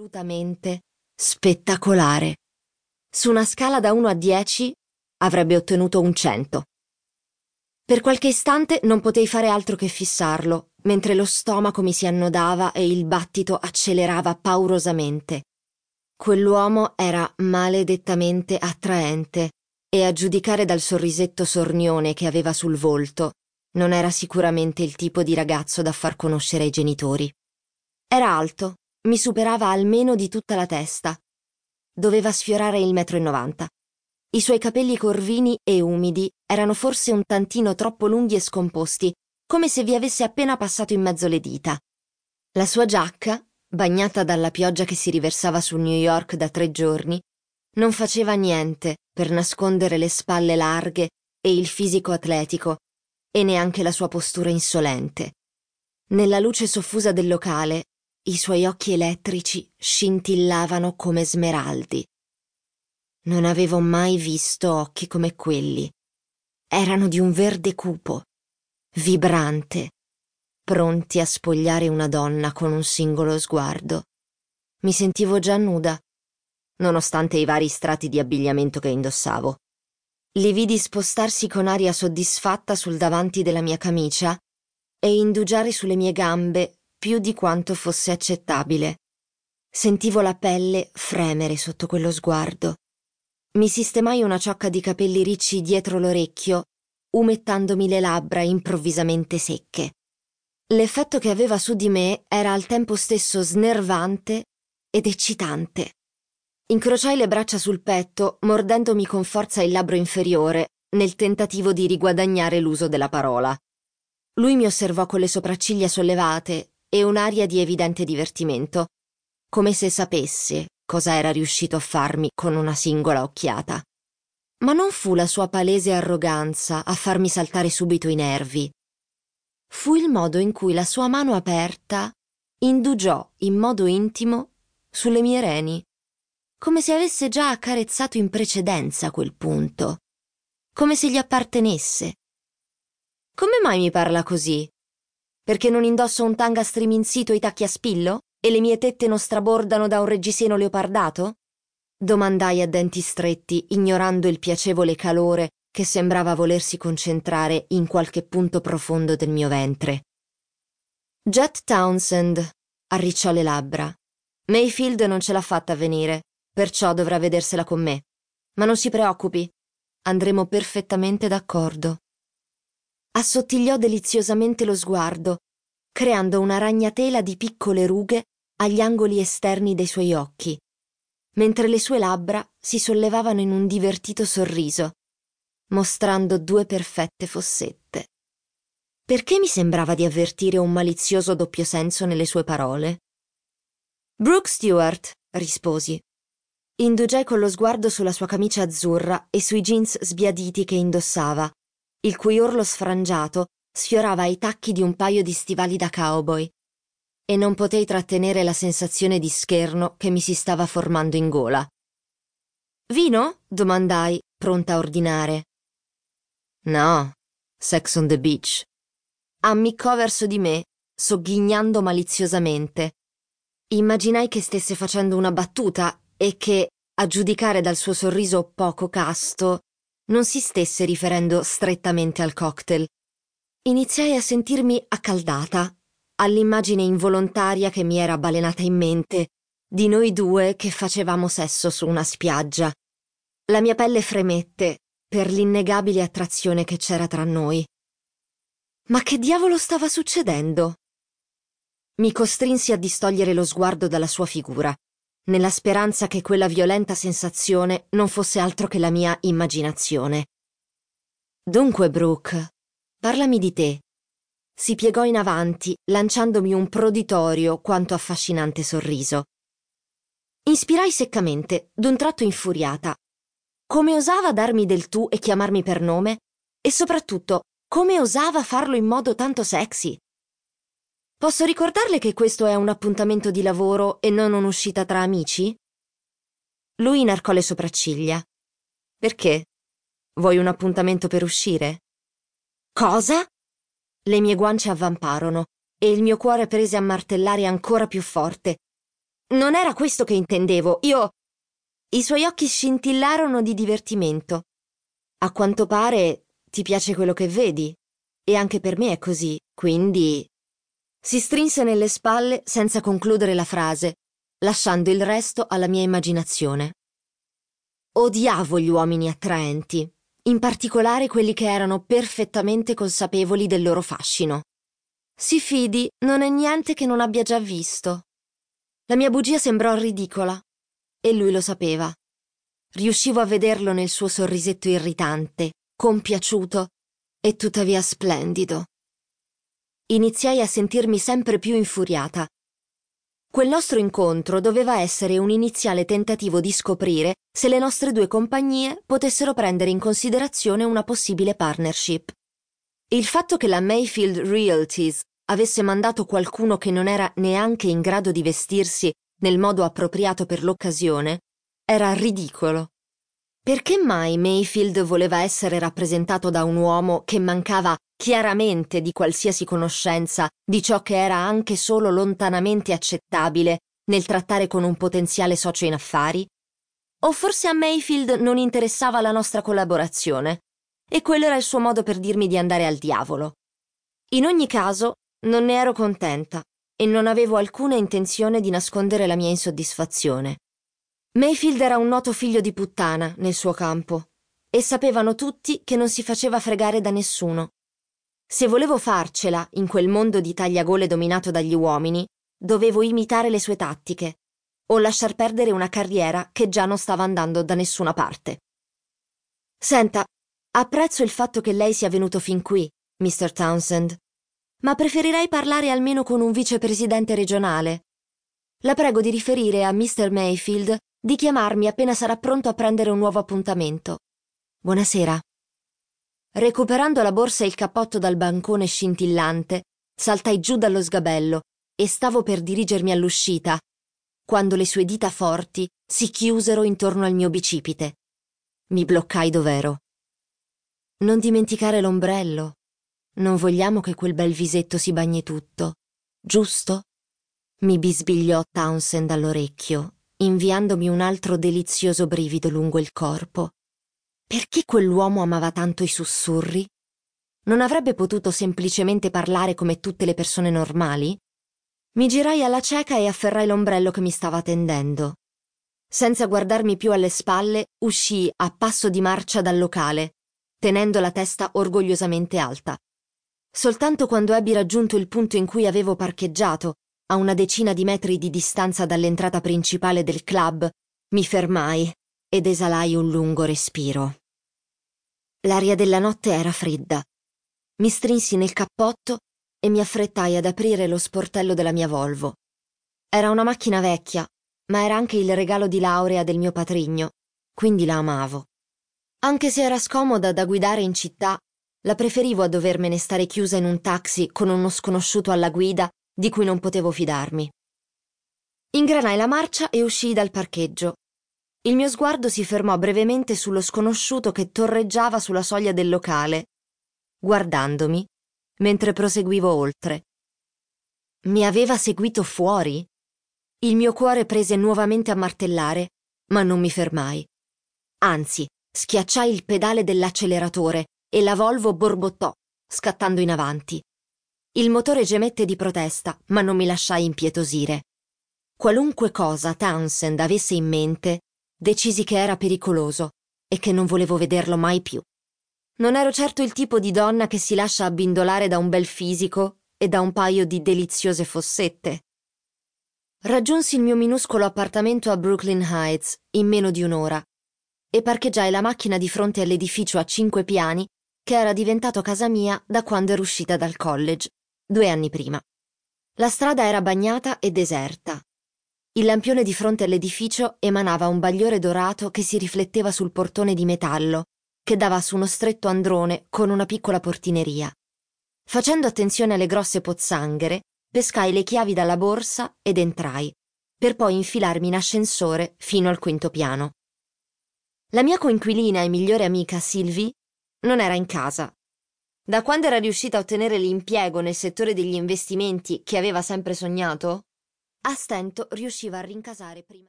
assolutamente spettacolare. Su una scala da 1 a 10 avrebbe ottenuto un 100. Per qualche istante non potei fare altro che fissarlo, mentre lo stomaco mi si annodava e il battito accelerava paurosamente. Quell'uomo era maledettamente attraente e a giudicare dal sorrisetto sornione che aveva sul volto, non era sicuramente il tipo di ragazzo da far conoscere ai genitori. Era alto, mi superava almeno di tutta la testa. Doveva sfiorare il metro e novanta. I suoi capelli corvini e umidi erano forse un tantino troppo lunghi e scomposti, come se vi avesse appena passato in mezzo le dita. La sua giacca, bagnata dalla pioggia che si riversava su New York da tre giorni, non faceva niente per nascondere le spalle larghe e il fisico atletico, e neanche la sua postura insolente. Nella luce soffusa del locale, i suoi occhi elettrici scintillavano come smeraldi. Non avevo mai visto occhi come quelli. Erano di un verde cupo, vibrante, pronti a spogliare una donna con un singolo sguardo. Mi sentivo già nuda, nonostante i vari strati di abbigliamento che indossavo. Li vidi spostarsi con aria soddisfatta sul davanti della mia camicia e indugiare sulle mie gambe più di quanto fosse accettabile. Sentivo la pelle fremere sotto quello sguardo. Mi sistemai una ciocca di capelli ricci dietro l'orecchio umettandomi le labbra improvvisamente secche. L'effetto che aveva su di me era al tempo stesso snervante ed eccitante. Incrociai le braccia sul petto, mordendomi con forza il labbro inferiore, nel tentativo di riguadagnare l'uso della parola. Lui mi osservò con le sopracciglia sollevate e un'aria di evidente divertimento, come se sapesse cosa era riuscito a farmi con una singola occhiata. Ma non fu la sua palese arroganza a farmi saltare subito i nervi. Fu il modo in cui la sua mano aperta indugiò in modo intimo sulle mie reni, come se avesse già accarezzato in precedenza quel punto, come se gli appartenesse. Come mai mi parla così? Perché non indosso un tanga striminzito e i tacchi a spillo? E le mie tette non strabordano da un reggiseno leopardato? Domandai a denti stretti, ignorando il piacevole calore che sembrava volersi concentrare in qualche punto profondo del mio ventre. Jet Townsend arricciò le labbra. Mayfield non ce l'ha fatta venire, perciò dovrà vedersela con me. Ma non si preoccupi, andremo perfettamente d'accordo. Assottigliò deliziosamente lo sguardo, creando una ragnatela di piccole rughe agli angoli esterni dei suoi occhi mentre le sue labbra si sollevavano in un divertito sorriso, mostrando due perfette fossette. Perché mi sembrava di avvertire un malizioso doppio senso nelle sue parole? Brooke Stewart, risposi. Indugiai con lo sguardo sulla sua camicia azzurra e sui jeans sbiaditi che indossava, il cui orlo sfrangiato sfiorava i tacchi di un paio di stivali da cowboy e non potei trattenere la sensazione di scherno che mi si stava formando in gola. Vino? domandai, pronta a ordinare. No, Sex on the Beach. Ammiccò verso di me, sogghignando maliziosamente. Immaginai che stesse facendo una battuta e che, a giudicare dal suo sorriso poco casto, non si stesse riferendo strettamente al cocktail. Iniziai a sentirmi accaldata all'immagine involontaria che mi era balenata in mente di noi due che facevamo sesso su una spiaggia. La mia pelle fremette per l'innegabile attrazione che c'era tra noi. Ma che diavolo stava succedendo? Mi costrinsi a distogliere lo sguardo dalla sua figura, nella speranza che quella violenta sensazione non fosse altro che la mia immaginazione. Dunque, Brooke, parlami di te, si piegò in avanti, lanciandomi un proditorio quanto affascinante sorriso. Inspirai seccamente, d'un tratto infuriata. Come osava darmi del tu e chiamarmi per nome? E soprattutto, come osava farlo in modo tanto sexy? Posso ricordarle che questo è un appuntamento di lavoro e non un'uscita tra amici? Lui inarcò le sopracciglia. Perché? Vuoi un appuntamento per uscire? Cosa? Le mie guance avvamparono e il mio cuore prese a martellare ancora più forte. non era questo che intendevo. Io. I suoi occhi scintillarono di divertimento. A quanto pare ti piace quello che vedi. E anche per me è così, quindi. Si strinse nelle spalle senza concludere la frase, lasciando il resto alla mia immaginazione. Odiavo gli uomini attraenti, in particolare quelli che erano perfettamente consapevoli del loro fascino. Si fidi, non è niente che non abbia già visto. La mia bugia sembrò ridicola, e lui lo sapeva. Riuscivo a vederlo nel suo sorrisetto irritante, compiaciuto e tuttavia splendido. Iniziai a sentirmi sempre più infuriata Quel nostro incontro doveva essere un iniziale tentativo di scoprire se le nostre due compagnie potessero prendere in considerazione una possibile partnership. Il fatto che la Mayfield Realties avesse mandato qualcuno che non era neanche in grado di vestirsi nel modo appropriato per l'occasione era ridicolo. Perché mai Mayfield voleva essere rappresentato da un uomo che mancava chiaramente di qualsiasi conoscenza di ciò che era anche solo lontanamente accettabile nel trattare con un potenziale socio in affari? O forse a Mayfield non interessava la nostra collaborazione e quello era il suo modo per dirmi di andare al diavolo. In ogni caso, non ne ero contenta e non avevo alcuna intenzione di nascondere la mia insoddisfazione. Mayfield era un noto figlio di puttana nel suo campo e sapevano tutti che non si faceva fregare da nessuno. Se volevo farcela in quel mondo di tagliagole dominato dagli uomini, dovevo imitare le sue tattiche o lasciar perdere una carriera che già non stava andando da nessuna parte. Senta, apprezzo il fatto che lei sia venuto fin qui, Mr. Townsend, ma preferirei parlare almeno con un vicepresidente regionale. La prego di riferire a Mr. Mayfield di chiamarmi appena sarà pronto a prendere un nuovo appuntamento. Buonasera. Recuperando la borsa e il cappotto dal bancone scintillante, saltai giù dallo sgabello e stavo per dirigermi all'uscita, quando le sue dita forti si chiusero intorno al mio bicipite. Mi bloccai dov'ero. Non dimenticare l'ombrello. Non vogliamo che quel bel visetto si bagni tutto, giusto? Mi bisbigliò Townsend all'orecchio, inviandomi un altro delizioso brivido lungo il corpo. Perché quell'uomo amava tanto i sussurri? Non avrebbe potuto semplicemente parlare come tutte le persone normali? Mi girai alla cieca e afferrai l'ombrello che mi stava tendendo. Senza guardarmi più alle spalle, uscii a passo di marcia dal locale, tenendo la testa orgogliosamente alta. Soltanto quando ebbi raggiunto il punto in cui avevo parcheggiato, a una decina di metri di distanza dall'entrata principale del club, mi fermai ed esalai un lungo respiro. L'aria della notte era fredda. Mi strinsi nel cappotto e mi affrettai ad aprire lo sportello della mia Volvo. Era una macchina vecchia, ma era anche il regalo di laurea del mio patrigno, quindi la amavo. Anche se era scomoda da guidare in città, la preferivo a dovermene stare chiusa in un taxi con uno sconosciuto alla guida di cui non potevo fidarmi. Ingranai la marcia e uscii dal parcheggio, il mio sguardo si fermò brevemente sullo sconosciuto che torreggiava sulla soglia del locale, guardandomi mentre proseguivo oltre. Mi aveva seguito fuori? Il mio cuore prese nuovamente a martellare, ma non mi fermai. Anzi, schiacciai il pedale dell'acceleratore e la Volvo borbottò, scattando in avanti. Il motore gemette di protesta, ma non mi lasciai impietosire. Qualunque cosa Townsend avesse in mente, decisi che era pericoloso e che non volevo vederlo mai più. Non ero certo il tipo di donna che si lascia abbindolare da un bel fisico e da un paio di deliziose fossette. Raggiunsi il mio minuscolo appartamento a Brooklyn Heights in meno di un'ora e parcheggiai la macchina di fronte all'edificio a cinque piani che era diventato casa mia da quando ero uscita dal college, due anni prima. La strada era bagnata e deserta il lampione di fronte all'edificio emanava un bagliore dorato che si rifletteva sul portone di metallo, che dava su uno stretto androne con una piccola portineria. Facendo attenzione alle grosse pozzanghere, pescai le chiavi dalla borsa ed entrai, per poi infilarmi in ascensore fino al quinto piano. La mia coinquilina e migliore amica Sylvie non era in casa. Da quando era riuscita a ottenere l'impiego nel settore degli investimenti che aveva sempre sognato, A stento riusciva a rincasare prima.